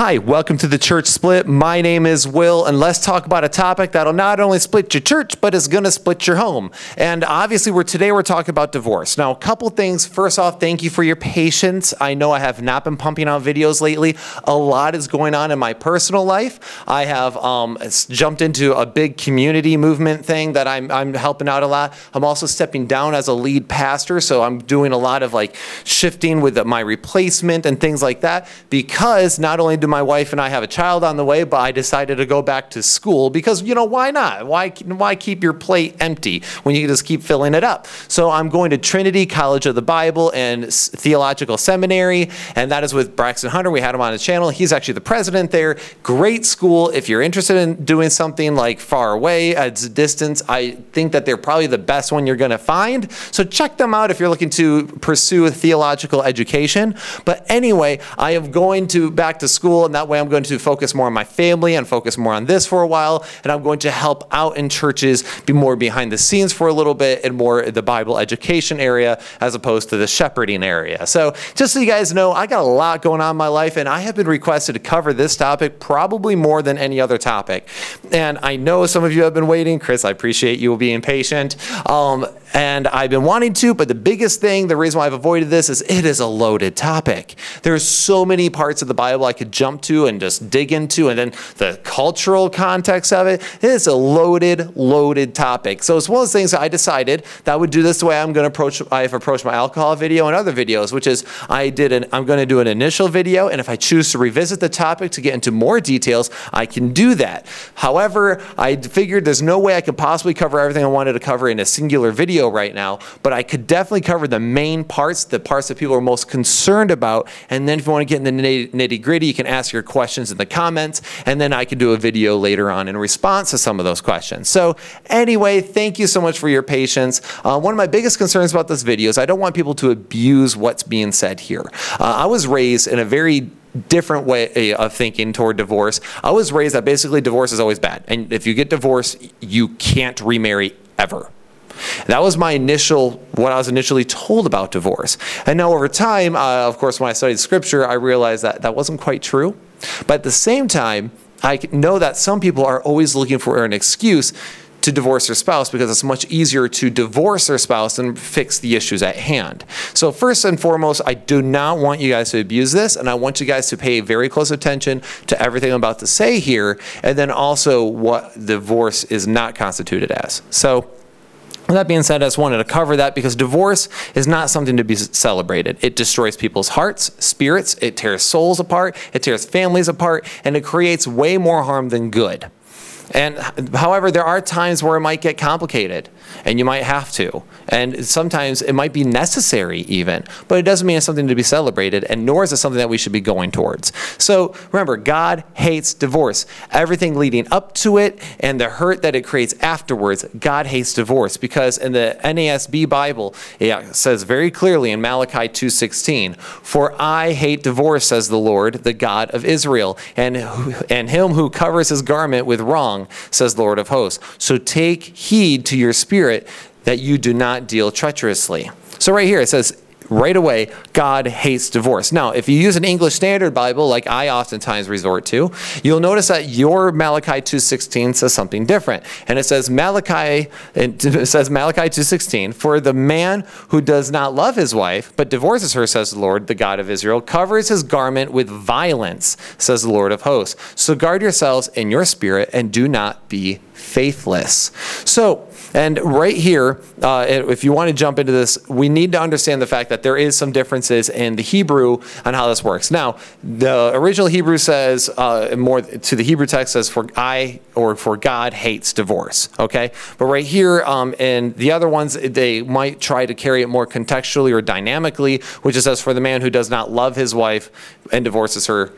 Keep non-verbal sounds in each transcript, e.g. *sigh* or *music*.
Hi, welcome to the Church Split. My name is Will, and let's talk about a topic that'll not only split your church, but is going to split your home. And obviously, we're today we're talking about divorce. Now, a couple things. First off, thank you for your patience. I know I have not been pumping out videos lately. A lot is going on in my personal life. I have um, jumped into a big community movement thing that I'm, I'm helping out a lot. I'm also stepping down as a lead pastor, so I'm doing a lot of like shifting with my replacement and things like that because not only do my wife and I have a child on the way, but I decided to go back to school because, you know, why not? Why, why keep your plate empty when you just keep filling it up? So I'm going to Trinity College of the Bible and Theological Seminary, and that is with Braxton Hunter. We had him on his channel. He's actually the president there. Great school. If you're interested in doing something like far away at a distance, I think that they're probably the best one you're going to find. So check them out if you're looking to pursue a theological education. But anyway, I am going to back to school school, and that way I'm going to focus more on my family and focus more on this for a while, and I'm going to help out in churches, be more behind the scenes for a little bit, and more the Bible education area as opposed to the shepherding area. So, just so you guys know, I got a lot going on in my life, and I have been requested to cover this topic probably more than any other topic. And I know some of you have been waiting. Chris, I appreciate you being patient. Um, and I've been wanting to, but the biggest thing, the reason why I've avoided this is it is a loaded topic. There's so many parts of the Bible I could jump to and just dig into, and then the cultural context of it. It is a loaded, loaded topic. So it's one of those things I decided that I would do this the way I'm going to approach. I've approached my alcohol video and other videos, which is I did an. I'm going to do an initial video, and if I choose to revisit the topic to get into more details, I can do that. However, I figured there's no way I could possibly cover everything I wanted to cover in a singular video video right now, but I could definitely cover the main parts, the parts that people are most concerned about. And then if you want to get in the nitty gritty, you can ask your questions in the comments, and then I could do a video later on in response to some of those questions. So, anyway, thank you so much for your patience. Uh, one of my biggest concerns about this video is I don't want people to abuse what's being said here. Uh, I was raised in a very different way eh, of thinking toward divorce. I was raised that basically divorce is always bad. And if you get divorced, you can't remarry ever. That was my initial, what I was initially told about divorce. And now over time, uh, of course, when I studied scripture, I realized that that wasn't quite true. But at the same time, I know that some people are always looking for an excuse to divorce their spouse because it's much easier to divorce their spouse than fix the issues at hand. So, first and foremost, I do not want you guys to abuse this, and I want you guys to pay very close attention to everything I'm about to say here, and then also what divorce is not constituted as. So, that being said, I just wanted to cover that because divorce is not something to be celebrated. It destroys people's hearts, spirits, it tears souls apart, it tears families apart, and it creates way more harm than good. And however, there are times where it might get complicated and you might have to. And sometimes it might be necessary even, but it doesn't mean it's something to be celebrated, and nor is it something that we should be going towards. So remember, God hates divorce. Everything leading up to it and the hurt that it creates afterwards, God hates divorce because in the NASB Bible, it says very clearly in Malachi 2:16, "For I hate divorce," says the Lord, the God of Israel, and and him who covers his garment with wrong, says the Lord of hosts. So take heed to your spirit that you do not deal treacherously. So, right here it says, right away, God hates divorce. Now, if you use an English Standard Bible, like I oftentimes resort to, you'll notice that your Malachi 2.16 says something different. And it says Malachi, it says Malachi 2.16, for the man who does not love his wife, but divorces her, says the Lord, the God of Israel, covers his garment with violence, says the Lord of hosts. So guard yourselves in your spirit and do not be faithless. So, and right here, uh, if you want to jump into this, we need to understand the fact that there is some differences in the Hebrew on how this works. Now, the original Hebrew says uh, more to the Hebrew text says for I or for God hates divorce. Okay, but right here um, and the other ones they might try to carry it more contextually or dynamically, which it says for the man who does not love his wife and divorces her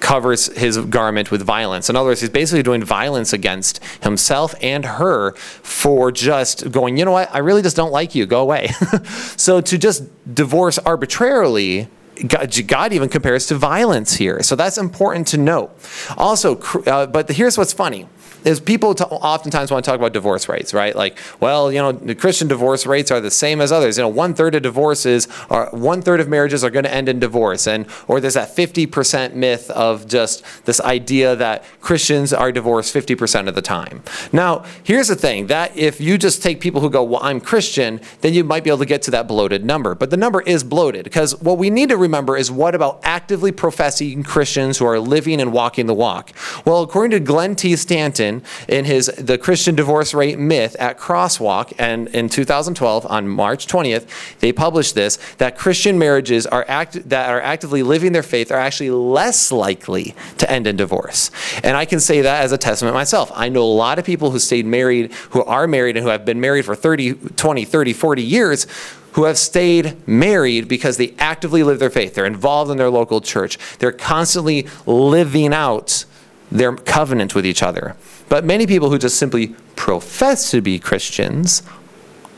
covers his garment with violence. In other words, he's basically doing violence against himself and her for just going, you know what, I really just don't like you, go away. *laughs* so to just divorce arbitrarily, God, even compares to violence here. So that's important to note. Also, uh, but here's what's funny is people t- oftentimes want to talk about divorce rates, right? Like, well, you know, the Christian divorce rates are the same as others. You know, one third of divorces are one third of marriages are going to end in divorce, and or there's that 50% myth of just this idea that Christians are divorced 50% of the time. Now, here's the thing: that if you just take people who go, "Well, I'm Christian," then you might be able to get to that bloated number. But the number is bloated because what we need to remember is what about actively professing Christians who are living and walking the walk? Well, according to Glenn T. Stanton in his The Christian Divorce Rate Myth at Crosswalk and in 2012 on March 20th, they published this that Christian marriages are act- that are actively living their faith are actually less likely to end in divorce. And I can say that as a testament myself. I know a lot of people who stayed married, who are married and who have been married for 30, 20, 30, 40 years who have stayed married because they actively live their faith. They're involved in their local church. They're constantly living out their covenant with each other. But many people who just simply profess to be Christians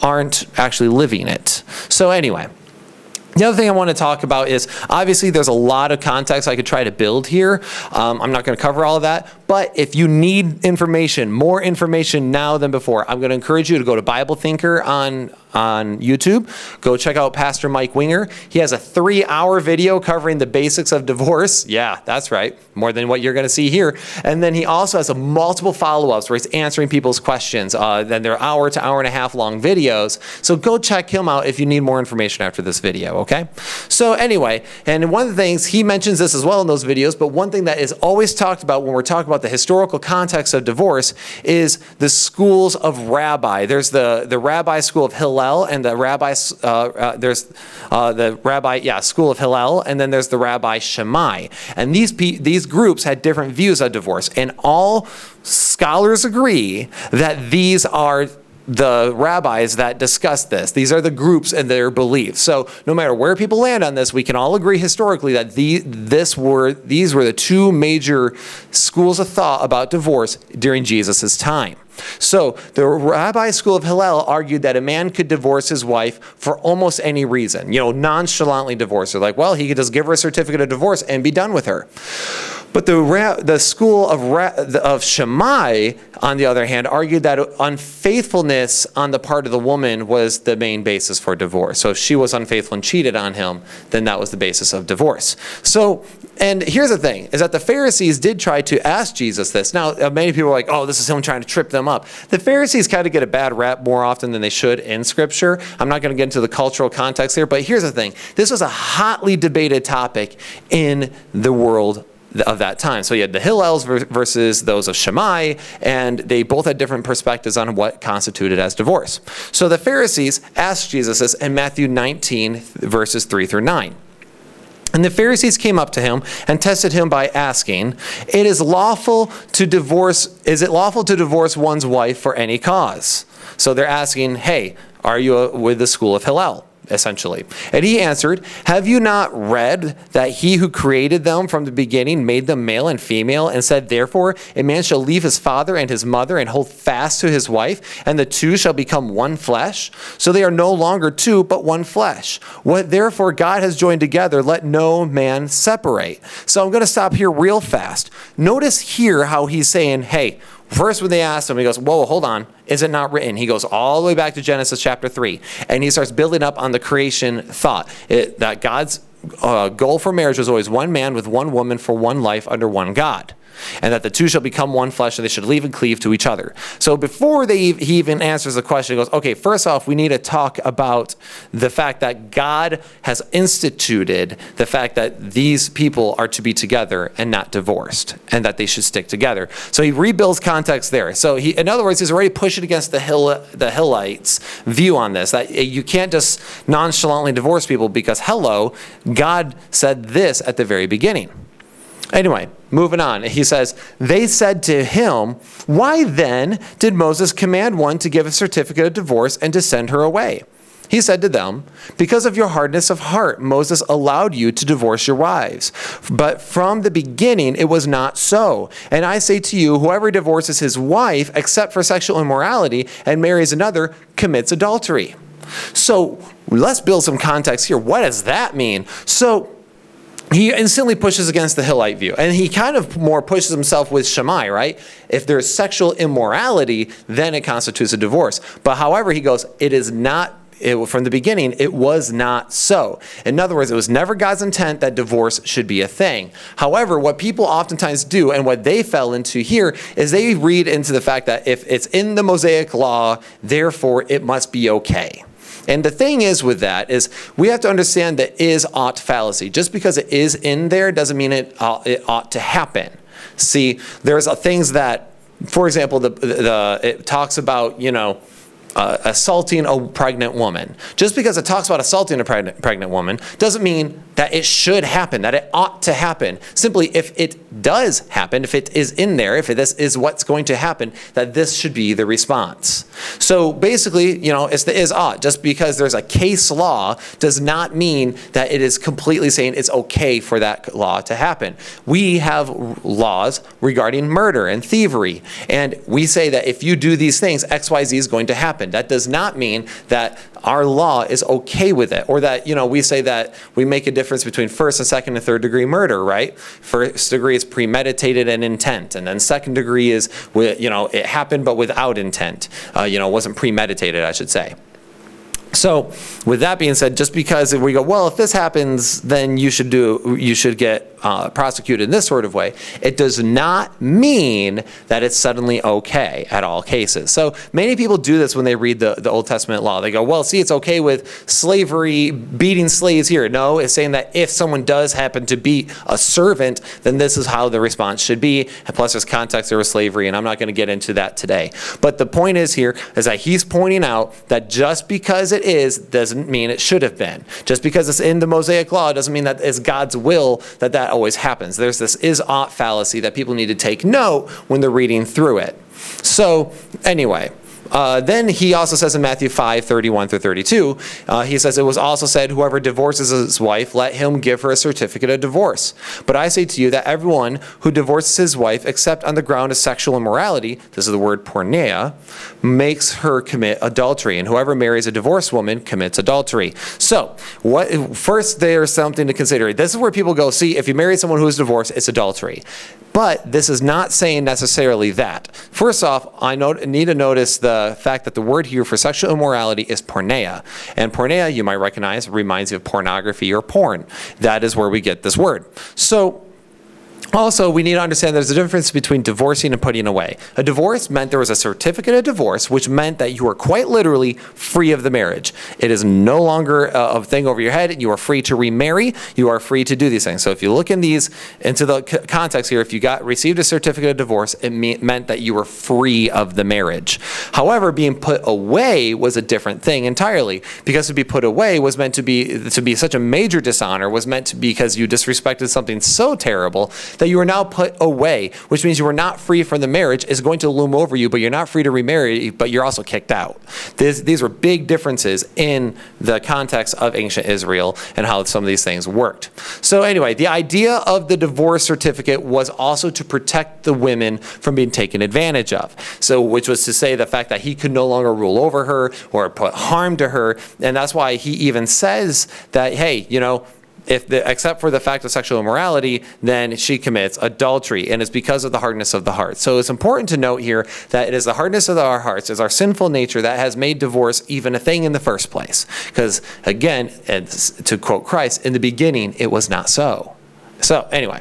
aren't actually living it. So, anyway. The other thing I want to talk about is obviously there's a lot of context I could try to build here. Um, I'm not going to cover all of that, but if you need information, more information now than before, I'm going to encourage you to go to Bible Thinker on on YouTube. Go check out Pastor Mike Winger. He has a three hour video covering the basics of divorce. Yeah, that's right. More than what you're going to see here. And then he also has a multiple follow ups where he's answering people's questions. Uh, then they're hour to hour and a half long videos. So go check him out if you need more information after this video, okay? So, anyway, and one of the things he mentions this as well in those videos, but one thing that is always talked about when we're talking about the historical context of divorce is the schools of rabbi. There's the, the rabbi school of Hillel Hillel and the rabbi, uh, uh, there's uh, the rabbi, yeah, school of Hillel, and then there's the rabbi Shammai. And these, these groups had different views of divorce. And all scholars agree that these are the rabbis that discuss this. These are the groups and their beliefs. So no matter where people land on this, we can all agree historically that the, this were, these were the two major schools of thought about divorce during Jesus' time. So the Rabbi School of Hillel argued that a man could divorce his wife for almost any reason, you know, nonchalantly divorce her. Like, well, he could just give her a certificate of divorce and be done with her. But the, the school of, of Shammai, on the other hand, argued that unfaithfulness on the part of the woman was the main basis for divorce. So if she was unfaithful and cheated on him, then that was the basis of divorce. So, and here's the thing, is that the Pharisees did try to ask Jesus this. Now, uh, many people are like, oh, this is him trying to trip them up. The Pharisees kind of get a bad rap more often than they should in Scripture. I'm not going to get into the cultural context here, but here's the thing. This was a hotly debated topic in the world of that time. So you had the Hillels versus those of Shammai, and they both had different perspectives on what constituted as divorce. So the Pharisees asked Jesus this in Matthew 19, verses 3 through 9. And the Pharisees came up to him and tested him by asking, "It is lawful to divorce is it lawful to divorce one's wife for any cause?" So they're asking, "Hey, are you uh, with the school of Hillel?" Essentially. And he answered, Have you not read that he who created them from the beginning made them male and female, and said, Therefore, a man shall leave his father and his mother and hold fast to his wife, and the two shall become one flesh? So they are no longer two, but one flesh. What therefore God has joined together, let no man separate. So I'm going to stop here real fast. Notice here how he's saying, Hey, First, when they asked him, he goes, Whoa, hold on. Is it not written? He goes all the way back to Genesis chapter 3, and he starts building up on the creation thought it, that God's uh, goal for marriage was always one man with one woman for one life under one God and that the two shall become one flesh, and they should leave and cleave to each other. So before they, he even answers the question, he goes, okay, first off, we need to talk about the fact that God has instituted the fact that these people are to be together and not divorced, and that they should stick together. So he rebuilds context there. So he, in other words, he's already pushing against the Hill, the Hillites' view on this that eh, you can't just nonchalantly divorce people because hello, God said this at the very beginning. Anyway, moving on. He says, They said to him, Why then did Moses command one to give a certificate of divorce and to send her away? He said to them, Because of your hardness of heart, Moses allowed you to divorce your wives. But from the beginning, it was not so. And I say to you, whoever divorces his wife, except for sexual immorality, and marries another, commits adultery. So let's build some context here. What does that mean? So, he instantly pushes against the Hillite view. And he kind of more pushes himself with Shammai, right? If there's sexual immorality, then it constitutes a divorce. But however, he goes, it is not. It, from the beginning, it was not so. In other words, it was never God's intent that divorce should be a thing. However, what people oftentimes do and what they fell into here is they read into the fact that if it's in the Mosaic law, therefore it must be okay. And the thing is with that is we have to understand the is ought fallacy. Just because it is in there doesn't mean it ought, it ought to happen. See, there's uh, things that, for example, the, the it talks about you know uh, assaulting a pregnant woman. Just because it talks about assaulting a pregnant, pregnant woman doesn't mean that it should happen, that it ought to happen. Simply, if it does happen, if it is in there, if this is what's going to happen, that this should be the response. So basically, you know, it's the is ought. Just because there's a case law does not mean that it is completely saying it's okay for that law to happen. We have laws regarding murder and thievery, and we say that if you do these things, XYZ is going to happen. That does not mean that our law is okay with it, or that, you know, we say that we make a difference between first and second and third degree murder, right? First degree is premeditated and intent, and then second degree is, you know, it happened but without intent. Uh, you know, wasn't premeditated, I should say. So, with that being said, just because we go, well, if this happens, then you should do, you should get uh, prosecuted in this sort of way, it does not mean that it's suddenly okay at all cases. So many people do this when they read the, the Old Testament law. They go, well, see, it's okay with slavery, beating slaves here. No, it's saying that if someone does happen to beat a servant, then this is how the response should be. And plus, there's context there with slavery, and I'm not going to get into that today. But the point is here is that he's pointing out that just because it is doesn't mean it should have been. Just because it's in the Mosaic law doesn't mean that it's God's will that that always happens. There's this is ought fallacy that people need to take note when they're reading through it. So, anyway. Uh, then he also says in Matthew 5, 31 through 32, uh, he says, It was also said, Whoever divorces his wife, let him give her a certificate of divorce. But I say to you that everyone who divorces his wife, except on the ground of sexual immorality, this is the word porneia, makes her commit adultery. And whoever marries a divorced woman commits adultery. So, what first, there's something to consider. This is where people go, See, if you marry someone who's divorced, it's adultery. But this is not saying necessarily that. First off, I need to notice the fact that the word here for sexual immorality is porneia. And porneia, you might recognize, reminds you of pornography or porn. That is where we get this word. So also, we need to understand there's a difference between divorcing and putting away. A divorce meant there was a certificate of divorce, which meant that you were quite literally free of the marriage. It is no longer uh, a thing over your head. You are free to remarry. You are free to do these things. So if you look in these into the context here, if you got received a certificate of divorce, it meant that you were free of the marriage. However, being put away was a different thing entirely, because to be put away was meant to be to be such a major dishonor was meant to be because you disrespected something so terrible that you are now put away, which means you are not free from the marriage, is going to loom over you, but you're not free to remarry, but you're also kicked out. This, these were big differences in the context of ancient Israel and how some of these things worked. So, anyway, the idea of the divorce certificate was also to protect the women from being taken advantage of. So, which was to say the fact that he could no longer rule over her or put harm to her. And that's why he even says that, hey, you know, if the, except for the fact of sexual immorality, then she commits adultery, and it's because of the hardness of the heart. So it's important to note here that it is the hardness of our hearts, is our sinful nature that has made divorce even a thing in the first place. Because again, to quote Christ, in the beginning it was not so. So anyway.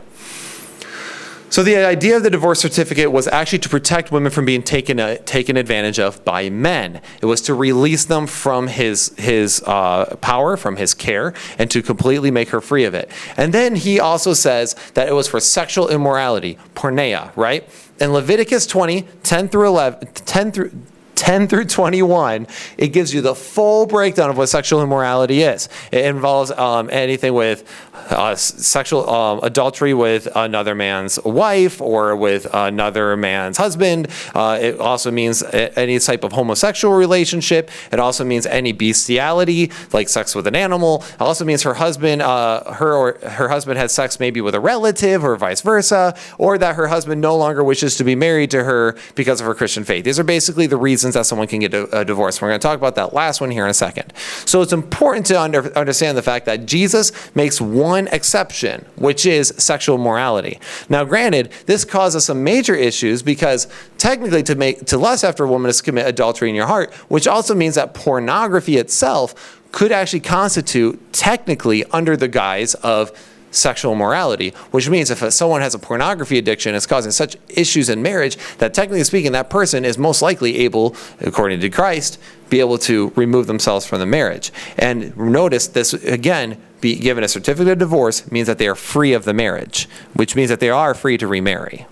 So the idea of the divorce certificate was actually to protect women from being taken uh, taken advantage of by men. It was to release them from his his uh, power, from his care, and to completely make her free of it. And then he also says that it was for sexual immorality, porneia, right? In Leviticus 20, 10 through 11, 10 through 10 through 21, it gives you the full breakdown of what sexual immorality is. It involves um, anything with uh, sexual um, adultery with another man's wife or with another man's husband. Uh, it also means any type of homosexual relationship. It also means any bestiality, like sex with an animal. It also means her husband, uh, her or her husband has sex maybe with a relative or vice versa, or that her husband no longer wishes to be married to her because of her Christian faith. These are basically the reasons reasons that someone can get a, a divorce. We're going to talk about that last one here in a second. So it's important to under, understand the fact that Jesus makes one one exception, which is sexual morality. Now, granted, this causes some major issues because technically to make to lust after a woman is to commit adultery in your heart, which also means that pornography itself could actually constitute technically under the guise of sexual morality, which means if someone has a pornography addiction, it's causing such issues in marriage that technically speaking, that person is most likely able, according to Christ, be able to remove themselves from the marriage. And notice this again, be given a certificate of divorce means that they are free of the marriage, which means that they are free to remarry.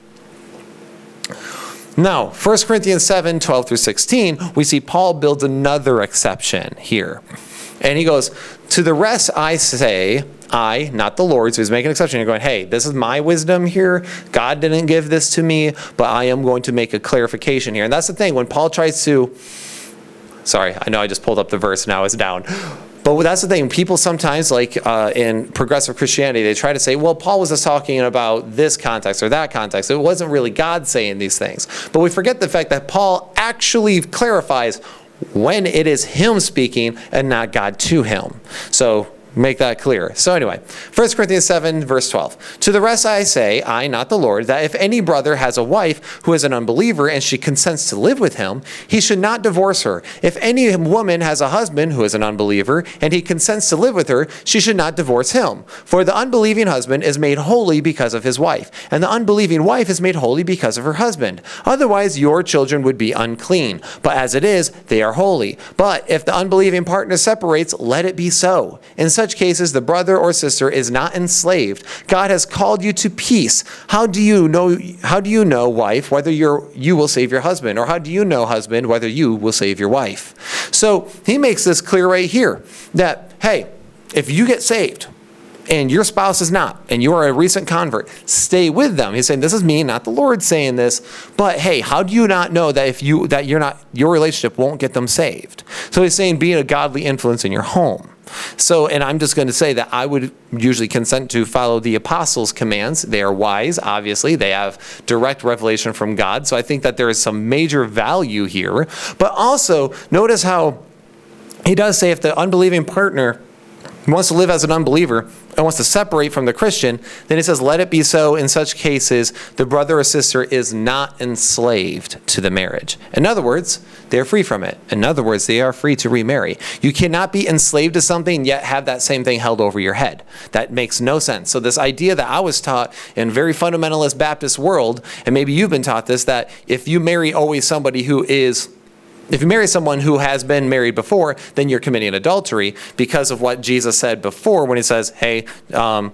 Now, 1 Corinthians 7 12 through 16, we see Paul builds another exception here. And he goes, To the rest I say, I, not the Lord, so he's making an exception. You're going, hey, this is my wisdom here. God didn't give this to me, but I am going to make a clarification here. And that's the thing. When Paul tries to, sorry, I know I just pulled up the verse, now it's down. But that's the thing. People sometimes, like uh, in progressive Christianity, they try to say, well, Paul was just talking about this context or that context. It wasn't really God saying these things. But we forget the fact that Paul actually clarifies when it is him speaking and not God to him. So make that clear. So anyway, 1 Corinthians 7, verse 12. To the rest I say, I, not the Lord, that if any brother has a wife who is an unbeliever and she consents to live with him, he should not divorce her. If any woman has a husband who is an unbeliever and he consents to live with her, she should not divorce him. For the unbelieving husband is made holy because of his wife, and the unbelieving wife is made holy because of her husband. Otherwise, your children would be unclean. But as it is, they are holy. But if the unbelieving partner separates, let it be so. In such such cases the brother or sister is not enslaved. God has called you to peace. How do you know how do you know wife whether you're you will save your husband or how do you know husband whether you will save your wife? So he makes this clear right here that hey, if you get saved, and your spouse is not, and you are a recent convert, stay with them. He's saying, This is me, not the Lord saying this. But hey, how do you not know that if you that you're not your relationship won't get them saved? So he's saying being a godly influence in your home. So, and I'm just going to say that I would usually consent to follow the apostles' commands. They are wise, obviously. They have direct revelation from God. So I think that there is some major value here. But also, notice how he does say if the unbelieving partner wants to live as an unbeliever and wants to separate from the Christian, then he says, let it be so. In such cases, the brother or sister is not enslaved to the marriage. In other words, they're free from it. In other words, they are free to remarry. You cannot be enslaved to something yet have that same thing held over your head. That makes no sense. So this idea that I was taught in very fundamentalist Baptist world, and maybe you've been taught this, that if you marry always somebody who is if you marry someone who has been married before, then you're committing adultery because of what Jesus said before when he says, hey, um,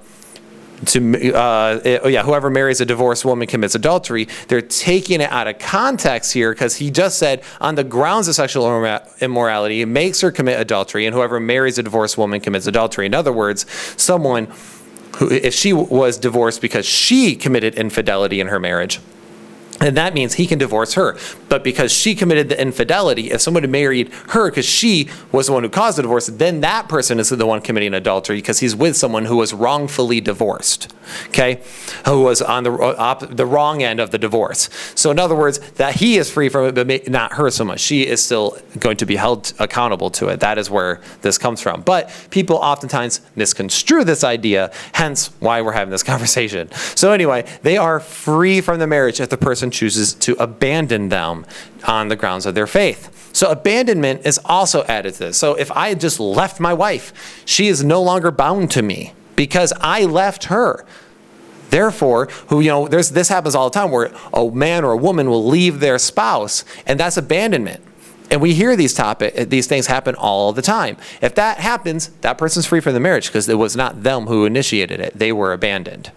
to uh, oh yeah, whoever marries a divorced woman commits adultery. They're taking it out of context here because he just said on the grounds of sexual immorality, it makes her commit adultery, and whoever marries a divorced woman commits adultery. In other words, someone who, if she was divorced because she committed infidelity in her marriage and that means he can divorce her. But because she committed the infidelity, if somebody married her because she was the one who caused the divorce, then that person is the one committing adultery because he's with someone who was wrongfully divorced, okay? Who was on the, op- the wrong end of the divorce. So, in other words, that he is free from it, but not her so much. She is still going to be held accountable to it. That is where this comes from. But people oftentimes misconstrue this idea, hence why we're having this conversation. So, anyway, they are free from the marriage if the person chooses to abandon them on the grounds of their faith. So abandonment is also added to this. So if I had just left my wife, she is no longer bound to me because I left her. Therefore, who you know, there's this happens all the time where a man or a woman will leave their spouse, and that's abandonment. And we hear these topic these things happen all the time. If that happens, that person's free from the marriage because it was not them who initiated it. They were abandoned.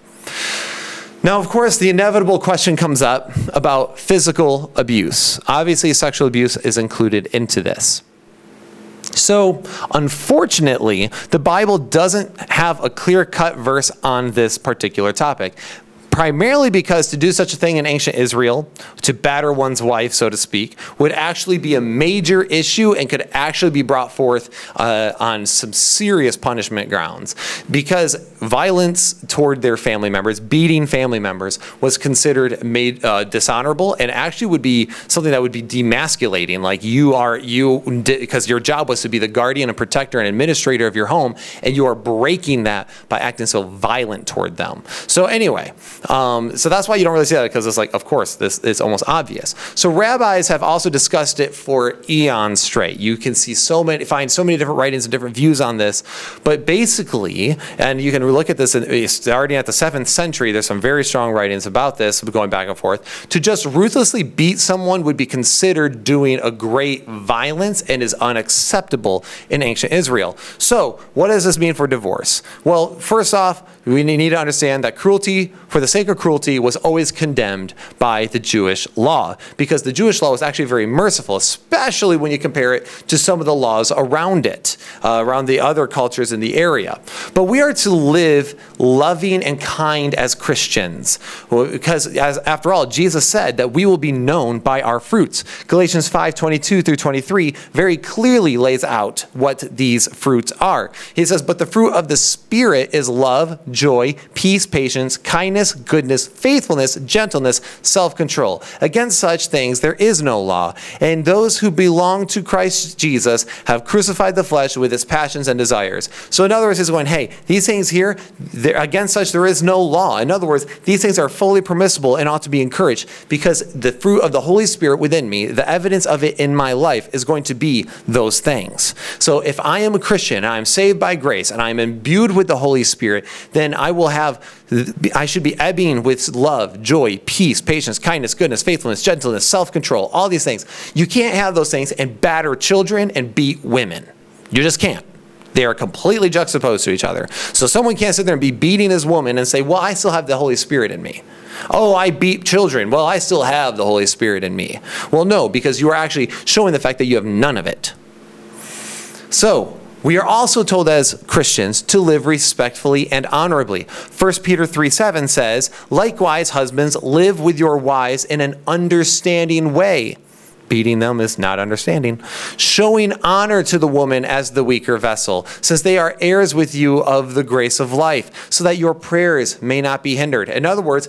Now, of course, the inevitable question comes up about physical abuse. Obviously, sexual abuse is included into this. So, unfortunately, the Bible doesn't have a clear cut verse on this particular topic primarily because to do such a thing in ancient Israel, to batter one's wife, so to speak, would actually be a major issue and could actually be brought forth uh, on some serious punishment grounds. Because violence toward their family members, beating family members, was considered made uh, dishonorable and actually would be something that would be demasculating. Like you are you because your job was to be the guardian and protector and administrator of your home, and you are breaking that by acting so violent toward them. So anyway, um, so that's why you don't really see that because it's like, of course, this is almost obvious. So rabbis have also discussed it for eons straight. You can see so many, find so many different writings and different views on this, but basically, and you can look at this in, starting at the seventh century. There's some very strong writings about this, going back and forth. To just ruthlessly beat someone would be considered doing a great violence and is unacceptable in ancient Israel. So, what does this mean for divorce? Well, first off, we need to understand that cruelty, for the sake of cruelty, was always condemned by the Jewish law because the Jewish law was actually very merciful, especially when you compare it to some of the laws around it, uh, around the other cultures in the area. But we are to live loving and kind as Christians because, as, after all, Jesus said that we will be known by our fruits. Galatians 5 22 through 23 very clearly lays out what these fruits are. He says, But the fruit of the Spirit is love joy, peace, patience, kindness, goodness, faithfulness, gentleness, self control. Against such things there is no law. And those who belong to Christ Jesus have crucified the flesh with its passions and desires. So, in other words, he's going, hey, these things here, against such there is no law. In other words, these things are fully permissible and ought to be encouraged because the fruit of the Holy Spirit within me, the evidence of it in my life, is going to be those things. So, if I am a Christian, I'm saved by grace, and I'm imbued with the Holy Spirit, then then I will have, I should be ebbing with love, joy, peace, patience, kindness, goodness, faithfulness, gentleness, self control, all these things. You can't have those things and batter children and beat women. You just can't. They are completely juxtaposed to each other. So someone can't sit there and be beating this woman and say, Well, I still have the Holy Spirit in me. Oh, I beat children. Well, I still have the Holy Spirit in me. Well, no, because you are actually showing the fact that you have none of it. So, we are also told as Christians to live respectfully and honorably. 1 Peter 3 7 says, Likewise, husbands, live with your wives in an understanding way. Beating them is not understanding. Showing honor to the woman as the weaker vessel, since they are heirs with you of the grace of life, so that your prayers may not be hindered. In other words,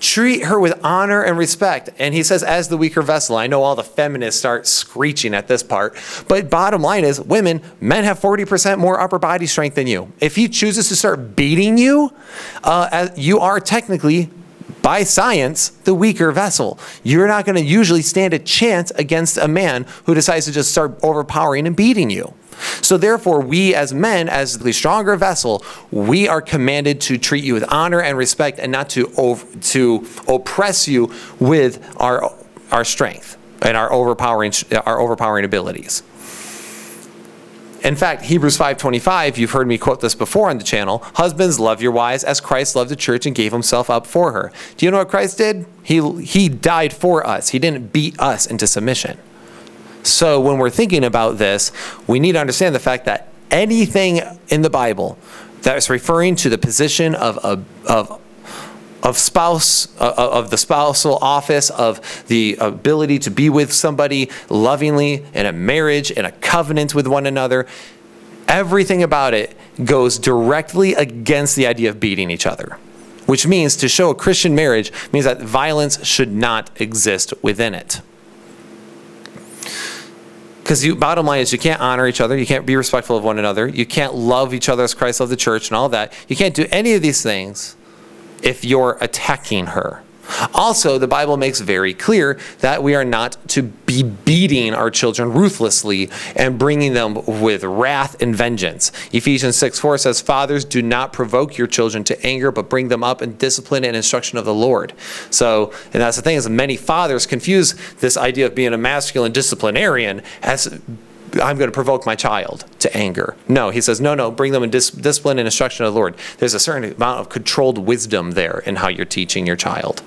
treat her with honor and respect. And he says, as the weaker vessel. I know all the feminists start screeching at this part, but bottom line is, women, men have 40% more upper body strength than you. If he chooses to start beating you, uh, you are technically by science, the weaker vessel. You're not going to usually stand a chance against a man who decides to just start overpowering and beating you. So therefore, we as men, as the stronger vessel, we are commanded to treat you with honor and respect and not to, to oppress you with our, our strength and our overpowering, our overpowering abilities. In fact, Hebrews 5:25, you've heard me quote this before on the channel, husbands love your wives as Christ loved the church and gave himself up for her. Do you know what Christ did? He he died for us. He didn't beat us into submission. So when we're thinking about this, we need to understand the fact that anything in the Bible that is referring to the position of, of, of of spouse of the spousal office of the ability to be with somebody lovingly in a marriage in a covenant with one another everything about it goes directly against the idea of beating each other which means to show a christian marriage means that violence should not exist within it because the bottom line is you can't honor each other, you can't be respectful of one another, you can't love each other as Christ loved the church and all that. You can't do any of these things if you're attacking her. Also, the Bible makes very clear that we are not to be beating our children ruthlessly and bringing them with wrath and vengeance. Ephesians 6 4 says, Fathers, do not provoke your children to anger, but bring them up in discipline and instruction of the Lord. So, and that's the thing is, many fathers confuse this idea of being a masculine disciplinarian as I'm going to provoke my child to anger. No, he says, no, no, bring them in dis- discipline and instruction of the Lord. There's a certain amount of controlled wisdom there in how you're teaching your child.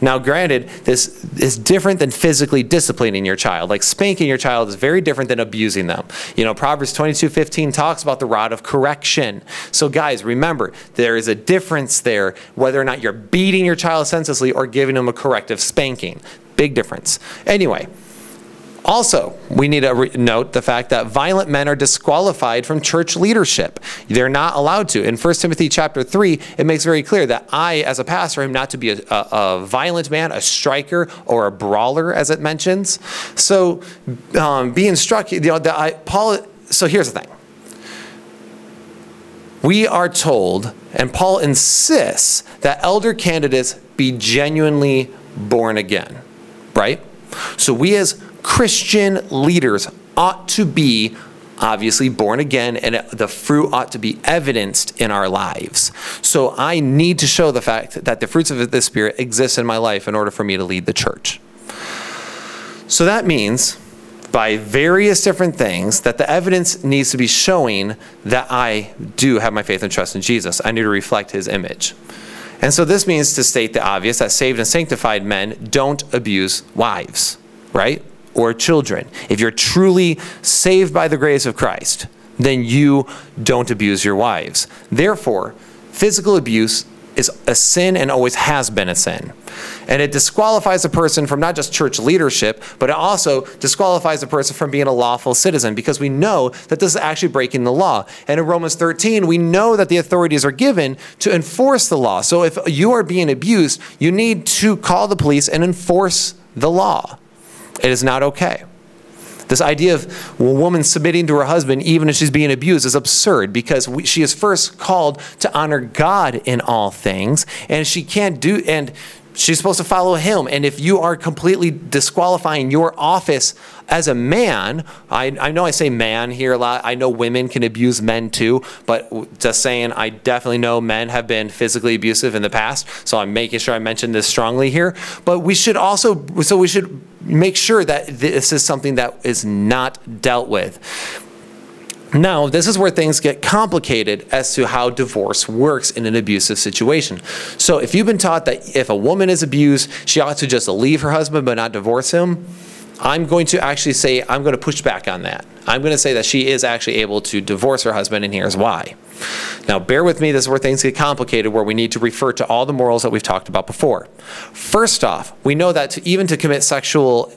Now, granted, this is different than physically disciplining your child. Like spanking your child is very different than abusing them. You know, Proverbs 22 15 talks about the rod of correction. So, guys, remember, there is a difference there whether or not you're beating your child senselessly or giving them a corrective spanking. Big difference. Anyway, also, we need to re- note the fact that violent men are disqualified from church leadership. They're not allowed to. In 1 Timothy chapter 3, it makes very clear that I, as a pastor, am not to be a, a, a violent man, a striker, or a brawler, as it mentions. So, um, being struck, you know, I, Paul, so here's the thing. We are told, and Paul insists, that elder candidates be genuinely born again, right? So we as Christian leaders ought to be obviously born again and the fruit ought to be evidenced in our lives. So I need to show the fact that the fruits of the Spirit exist in my life in order for me to lead the church. So that means by various different things that the evidence needs to be showing that I do have my faith and trust in Jesus. I need to reflect his image. And so this means to state the obvious that saved and sanctified men don't abuse wives, right? Or children. If you're truly saved by the grace of Christ, then you don't abuse your wives. Therefore, physical abuse is a sin and always has been a sin. And it disqualifies a person from not just church leadership, but it also disqualifies a person from being a lawful citizen because we know that this is actually breaking the law. And in Romans 13, we know that the authorities are given to enforce the law. So if you are being abused, you need to call the police and enforce the law. It is not okay. This idea of a woman submitting to her husband, even if she's being abused, is absurd because we, she is first called to honor God in all things, and she can't do and she's supposed to follow him. And if you are completely disqualifying your office as a man, I, I know I say man here a lot. I know women can abuse men too, but just saying, I definitely know men have been physically abusive in the past. So I'm making sure I mention this strongly here. But we should also, so we should make sure that this is something that is not dealt with. Now, this is where things get complicated as to how divorce works in an abusive situation. So, if you've been taught that if a woman is abused, she ought to just leave her husband but not divorce him, I'm going to actually say, I'm going to push back on that. I'm going to say that she is actually able to divorce her husband, and here's why. Now, bear with me, this is where things get complicated, where we need to refer to all the morals that we've talked about before. First off, we know that to, even to commit sexual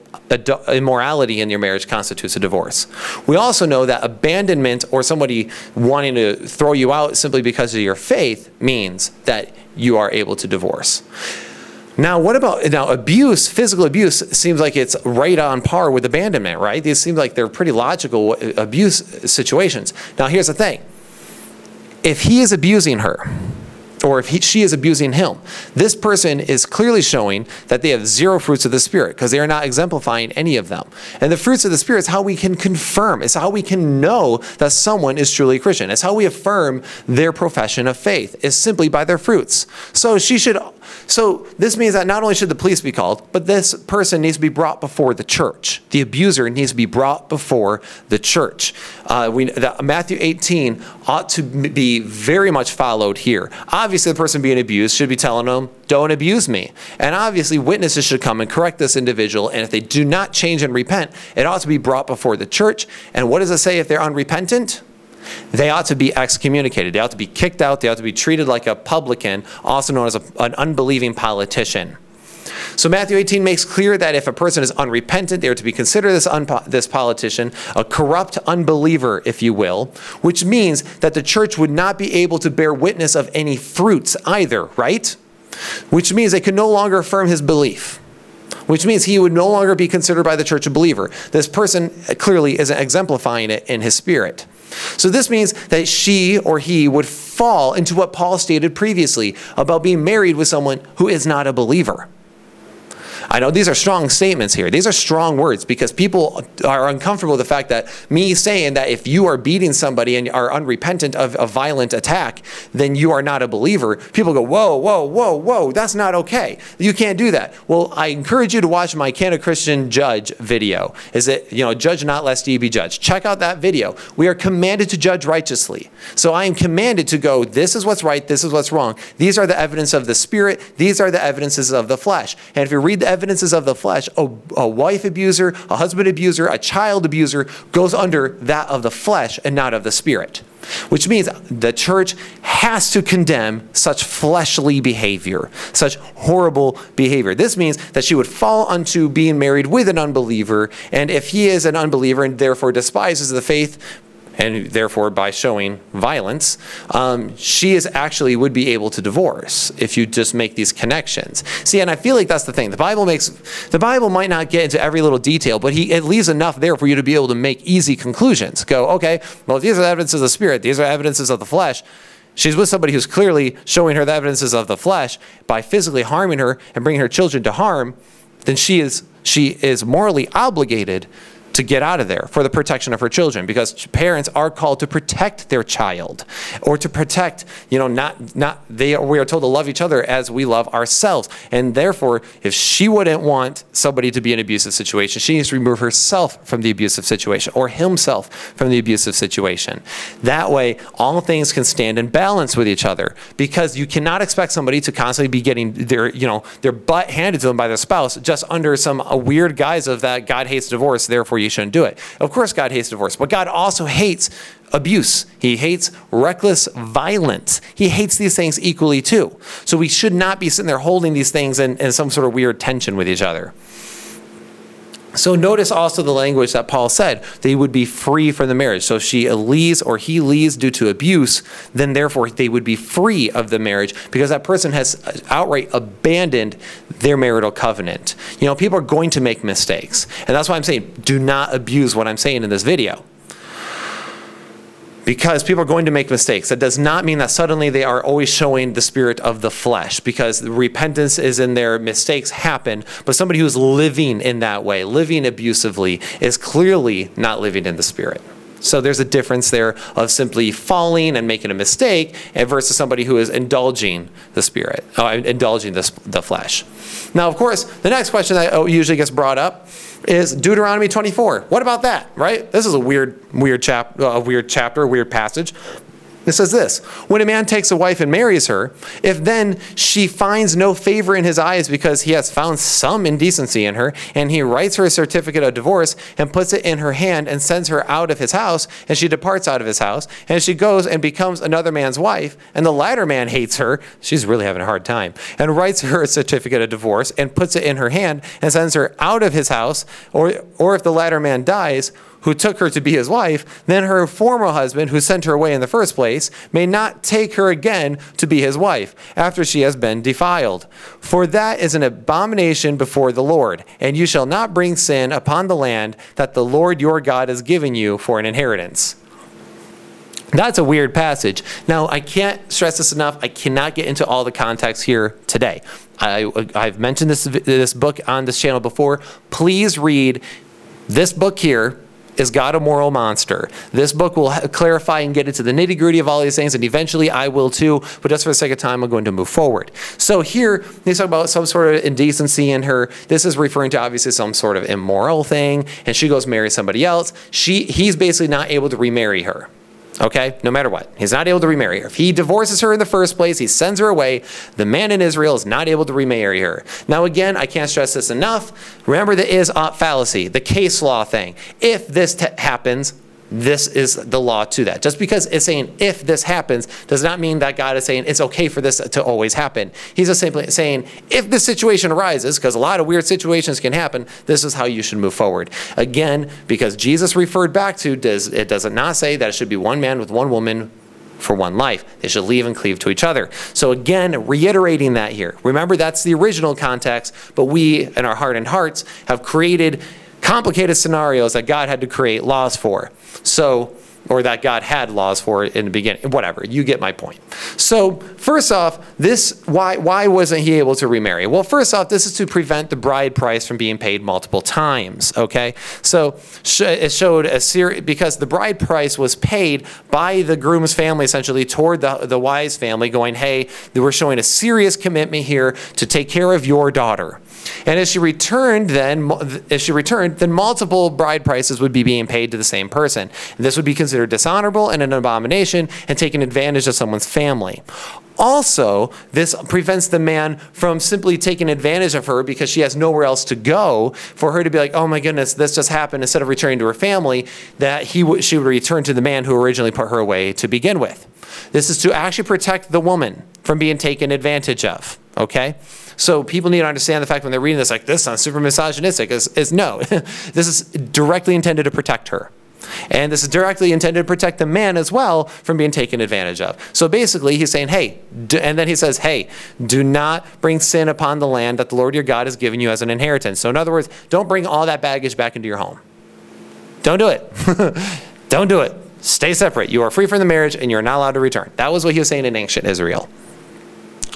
immorality in your marriage constitutes a divorce. We also know that abandonment or somebody wanting to throw you out simply because of your faith means that you are able to divorce. Now, what about now abuse? Physical abuse seems like it's right on par with abandonment, right? These seem like they're pretty logical uh, abuse situations. Now, here's the thing: if he is abusing her, or if he, she is abusing him. This person is clearly showing that they have zero fruits of the Spirit because they are not exemplifying any of them. And the fruits of the Spirit is how we can confirm, it's how we can know that someone is truly a Christian. It's how we affirm their profession of faith, is simply by their fruits. So she should. So this means that not only should the police be called, but this person needs to be brought before the church. The abuser needs to be brought before the church. Uh, we, the, Matthew 18 ought to be very much followed here. Obviously, the person being abused should be telling them, don't abuse me. And obviously, witnesses should come and correct this individual. And if they do not change and repent, it ought to be brought before the church. And what does it say if they're unrepentant? They ought to be excommunicated. They ought to be kicked out. They ought to be treated like a publican, also known as a, an unbelieving politician. So Matthew 18 makes clear that if a person is unrepentant, they are to be considered this, this politician, a corrupt unbeliever, if you will, which means that the church would not be able to bear witness of any fruits either, right? Which means they could no longer affirm his belief which means he would no longer be considered by the church a believer. This person clearly isn't exemplifying it in his spirit. So this means that she or he would fall into what Paul stated previously about being married with someone who is not a believer. I know these are strong statements here. These are strong words because people are uncomfortable with the fact that me saying that if you are beating somebody and are unrepentant of a violent attack, then you are not a believer. People go, whoa, whoa, whoa, whoa, that's not okay. You can't do that. Well, I encourage you to watch my Can a Christian Judge video. Is it, you know, judge not lest ye be judged. Check out that video. We are commanded to judge righteously. So I am commanded to go, this is what's right, this is what's wrong. These are the evidence of the spirit, these are the evidences of the flesh. And if you read the evidences of the flesh, a, a wife abuser, a husband abuser, a child abuser goes under that of the flesh and not of the spirit. Which means the church has to condemn such fleshly behavior, such horrible behavior. This means that she would fall unto being married with an unbeliever, and if he is an unbeliever and therefore despises the faith, and therefore by showing violence, um, she is actually would be able to divorce if you just make these connections. See, and I feel like that's the thing. The Bible makes the Bible might not get into every little detail, but he it leaves enough there for you to be able to make easy conclusions. Go, okay, well, these are evidences of the spirit, these are evidences of the flesh. She's with somebody who's clearly showing her the evidences of the flesh by physically harming her and bringing her children to harm, then she is she is morally obligated to get out of there for the protection of her children because parents are called to protect their child or to protect you know not not they are, we are told to love each other as we love ourselves. And therefore if she wouldn't want somebody to be in an abusive situation she needs to remove herself from the abusive situation or himself from the abusive situation. That way all things can stand in balance with each other because you cannot expect somebody to constantly be getting their you know their butt handed to them by their spouse just under some weird guise of that god hates divorce therefore you shouldn't do it. Of course, God hates divorce, but God also hates abuse. He hates reckless violence. He hates these things equally too. So we should not be sitting there holding these things in, in some sort of weird tension with each other. So notice also the language that Paul said they would be free from the marriage. So if she leaves or he leaves due to abuse, then therefore they would be free of the marriage because that person has outright abandoned their marital covenant. You know, people are going to make mistakes. And that's why I'm saying do not abuse what I'm saying in this video because people are going to make mistakes. That does not mean that suddenly they are always showing the spirit of the flesh because repentance is in their mistakes happen. But somebody who's living in that way, living abusively, is clearly not living in the spirit. So there's a difference there of simply falling and making a mistake versus somebody who is indulging the spirit, uh, indulging the, the flesh. Now, of course, the next question that usually gets brought up is Deuteronomy 24. What about that, right? This is a weird, weird chap, a weird chapter, a weird passage. It says this When a man takes a wife and marries her, if then she finds no favor in his eyes because he has found some indecency in her, and he writes her a certificate of divorce and puts it in her hand and sends her out of his house, and she departs out of his house, and she goes and becomes another man's wife, and the latter man hates her, she's really having a hard time, and writes her a certificate of divorce and puts it in her hand and sends her out of his house, or, or if the latter man dies, who took her to be his wife, then her former husband, who sent her away in the first place, may not take her again to be his wife after she has been defiled. For that is an abomination before the Lord, and you shall not bring sin upon the land that the Lord your God has given you for an inheritance. That's a weird passage. Now, I can't stress this enough. I cannot get into all the context here today. I, have mentioned this, this book on this channel before. Please read this book here, is God a moral monster? This book will clarify and get into the nitty gritty of all these things, and eventually I will too, but just for the sake of time, I'm going to move forward. So here, they talk about some sort of indecency in her. This is referring to obviously some sort of immoral thing, and she goes marry somebody else. She, he's basically not able to remarry her. Okay, no matter what. He's not able to remarry her. If he divorces her in the first place, he sends her away. The man in Israel is not able to remarry her. Now, again, I can't stress this enough. Remember the is ought fallacy, the case law thing. If this t- happens, this is the law to that. Just because it's saying if this happens does not mean that God is saying it's okay for this to always happen. He's just simply saying if this situation arises, because a lot of weird situations can happen, this is how you should move forward. Again, because Jesus referred back to, does it does not say that it should be one man with one woman for one life. They should leave and cleave to each other. So, again, reiterating that here. Remember, that's the original context, but we, in our heart and hearts, have created complicated scenarios that God had to create laws for. So or that God had laws for in the beginning. Whatever, you get my point. So, first off, this why why wasn't he able to remarry? Well, first off, this is to prevent the bride price from being paid multiple times. Okay, so it showed a series because the bride price was paid by the groom's family essentially toward the the wise family, going, "Hey, we're showing a serious commitment here to take care of your daughter." And as she returned, then if she returned, then multiple bride prices would be being paid to the same person. This would be considered dishonorable and an abomination and taking advantage of someone's family. Also, this prevents the man from simply taking advantage of her because she has nowhere else to go. For her to be like, "Oh my goodness, this just happened," instead of returning to her family, that he w- she would return to the man who originally put her away to begin with. This is to actually protect the woman from being taken advantage of. Okay. So people need to understand the fact when they're reading this, like this sounds super misogynistic, is, is no. *laughs* this is directly intended to protect her. And this is directly intended to protect the man as well from being taken advantage of. So basically, he's saying, hey, and then he says, hey, do not bring sin upon the land that the Lord your God has given you as an inheritance. So, in other words, don't bring all that baggage back into your home. Don't do it. *laughs* don't do it. Stay separate. You are free from the marriage and you're not allowed to return. That was what he was saying in ancient Israel.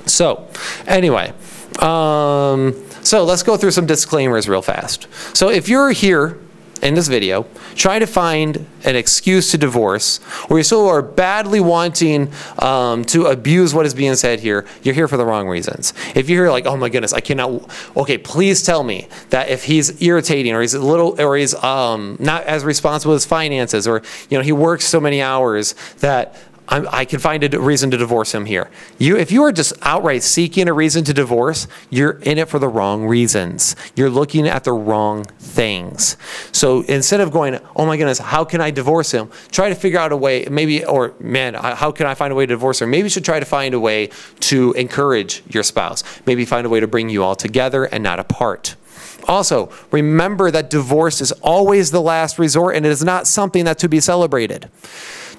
So, anyway, um, so let's go through some disclaimers real fast. So if you're here in this video trying to find an excuse to divorce, or you still are badly wanting um, to abuse what is being said here, you're here for the wrong reasons. If you're here like, oh my goodness, I cannot, okay, please tell me that if he's irritating or he's a little, or he's um, not as responsible as finances, or you know he works so many hours that I'm, i can find a reason to divorce him here. You, if you are just outright seeking a reason to divorce, you're in it for the wrong reasons. You're looking at the wrong things. So instead of going, oh my goodness, how can I divorce him? Try to figure out a way, maybe, or man, how can I find a way to divorce her? Maybe you should try to find a way to encourage your spouse. Maybe find a way to bring you all together and not apart. Also, remember that divorce is always the last resort and it is not something that's to be celebrated.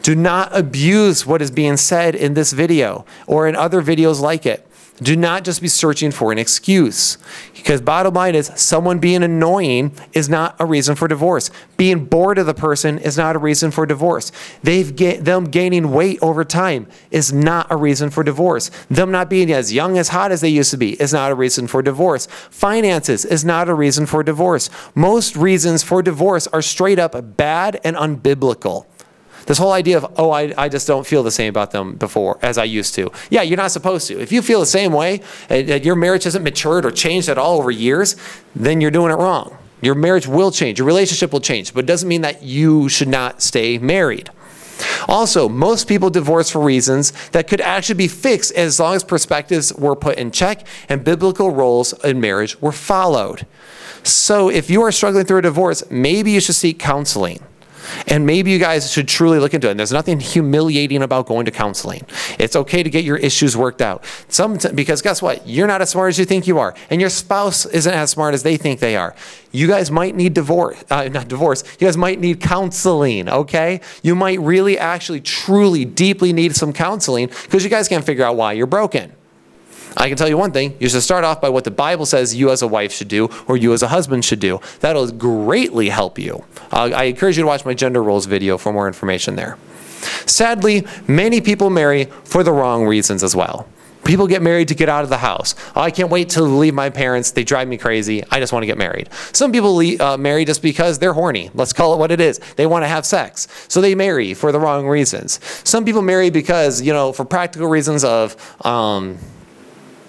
Do not abuse what is being said in this video or in other videos like it. Do not just be searching for an excuse. Because bottom line is someone being annoying is not a reason for divorce. Being bored of the person is not a reason for divorce. They've get, them gaining weight over time is not a reason for divorce. Them not being as young as hot as they used to be is not a reason for divorce. Finances is not a reason for divorce. Most reasons for divorce are straight up bad and unbiblical. This whole idea of, oh, I, I just don't feel the same about them before as I used to. Yeah, you're not supposed to. If you feel the same way, and your marriage hasn't matured or changed at all over years, then you're doing it wrong. Your marriage will change, your relationship will change, but it doesn't mean that you should not stay married. Also, most people divorce for reasons that could actually be fixed as long as perspectives were put in check and biblical roles in marriage were followed. So, if you are struggling through a divorce, maybe you should seek counseling. And maybe you guys should truly look into it. And there's nothing humiliating about going to counseling. It's okay to get your issues worked out. Some, because guess what? You're not as smart as you think you are, and your spouse isn't as smart as they think they are. You guys might need divorce, uh, not divorce. You guys might need counseling. Okay, you might really, actually, truly, deeply need some counseling because you guys can't figure out why you're broken. I can tell you one thing you should start off by what the Bible says you as a wife should do or you as a husband should do. That'll greatly help you. Uh, I encourage you to watch my gender roles video for more information there. Sadly, many people marry for the wrong reasons as well. People get married to get out of the house. Oh, I can't wait to leave my parents. They drive me crazy. I just want to get married. Some people uh, marry just because they're horny. Let's call it what it is. They want to have sex. So they marry for the wrong reasons. Some people marry because, you know, for practical reasons of, um,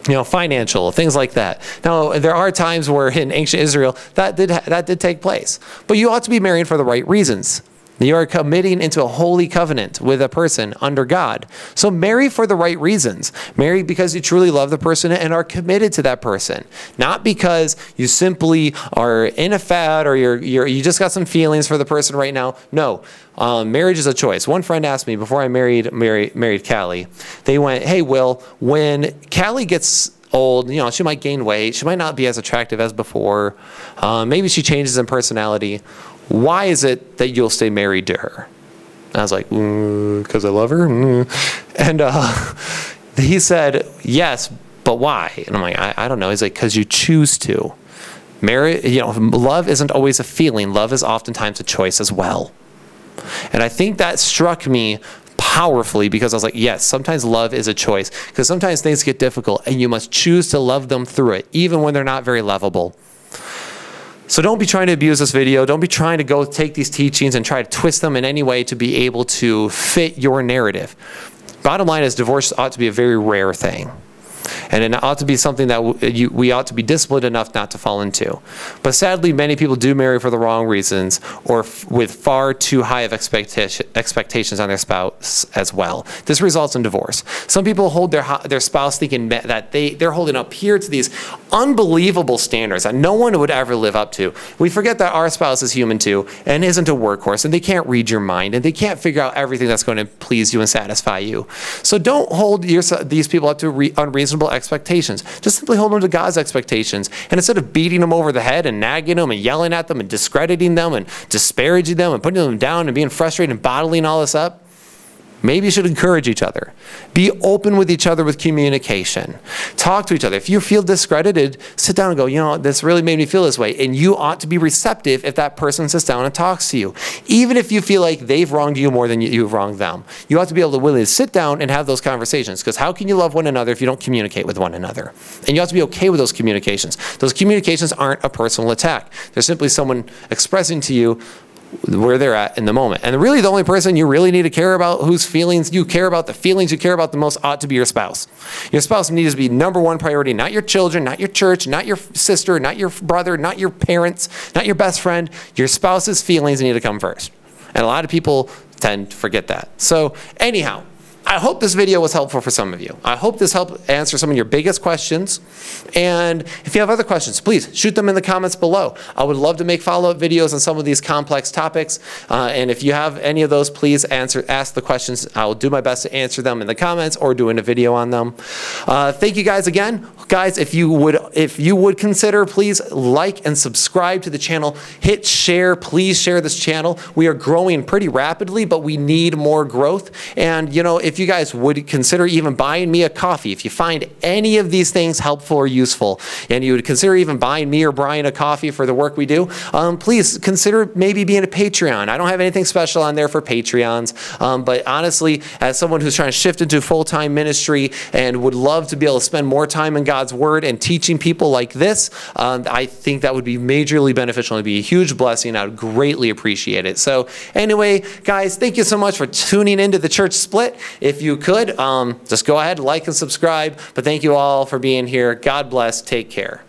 you know, financial things like that. Now, there are times where in ancient Israel that did that did take place, but you ought to be married for the right reasons. You are committing into a holy covenant with a person under God. So marry for the right reasons. Marry because you truly love the person and are committed to that person. Not because you simply are in a fad or you're, you're you just got some feelings for the person right now. No. Um, marriage is a choice. One friend asked me before I married married, married Callie, they went, Hey, Will, when Callie gets old, you know, she might gain weight, she might not be as attractive as before, um, maybe she changes in personality why is it that you'll stay married to her? And I was like, because mm, I love her. Mm. *laughs* And uh, *laughs* he said, yes, but why? And I'm like, I, I don't know. He's like, because you choose to. Marry, you know, love isn't always a feeling. Love is oftentimes a choice as well. And I think that struck me powerfully because I was like, yes, sometimes love is a choice because sometimes things get difficult and you must choose to love them through it, even when they're not very lovable. So don't be trying to abuse this video. Don't be trying to go take these teachings and try to twist them in any way to be able to fit your narrative. Bottom line is divorce ought to be a very rare thing. And it ought to be something that you, we ought to be disciplined enough not to fall into. But sadly, many people do marry for the wrong reasons or f- with far too high of expectation, expectations on their spouse as well. This results in divorce. Some people hold their, their spouse thinking that they, they're holding up here to these unbelievable standards that no one would ever live up to. We forget that our spouse is human too and isn't a workhorse and they can't read your mind and they can't figure out everything that's going to please you and satisfy you. So don't hold your, these people up to re, unreasonable expectations. Just simply hold them to God's expectations. And instead of beating them over the head and nagging them and yelling at them and discrediting them and disparaging them and putting them down and being frustrated and bottling all this up, Maybe you should encourage each other. Be open with each other with communication. Talk to each other. If you feel discredited, sit down and go, you know, this really made me feel this way. And you ought to be receptive if that person sits down and talks to you. Even if you feel like they've wronged you more than you've wronged them. You ought to be able to willingly sit down and have those conversations. Because how can you love one another if you don't communicate with one another? And you have to be okay with those communications. Those communications aren't a personal attack. They're simply someone expressing to you where they're at in the moment. And really, the only person you really need to care about whose feelings you care about, the feelings you care about the most, ought to be your spouse. Your spouse needs to be number one priority, not your children, not your church, not your sister, not your brother, not your parents, not your best friend. Your spouse's feelings need to come first. And a lot of people tend to forget that. So, anyhow, I hope this video was helpful for some of you. I hope this helped answer some of your biggest questions. And if you have other questions, please shoot them in the comments below. I would love to make follow-up videos on some of these complex topics. Uh, and if you have any of those, please answer, ask the questions. I'll do my best to answer them in the comments or doing a video on them. Uh, thank you guys again. Guys, if you would if you would consider, please like and subscribe to the channel. Hit share. Please share this channel. We are growing pretty rapidly, but we need more growth. And you know, if if you guys would consider even buying me a coffee, if you find any of these things helpful or useful, and you would consider even buying me or Brian a coffee for the work we do, um, please consider maybe being a Patreon. I don't have anything special on there for Patreons, um, but honestly, as someone who's trying to shift into full time ministry and would love to be able to spend more time in God's Word and teaching people like this, um, I think that would be majorly beneficial and be a huge blessing. I would greatly appreciate it. So, anyway, guys, thank you so much for tuning into the church split. If you could, um, just go ahead, like and subscribe. But thank you all for being here. God bless. Take care.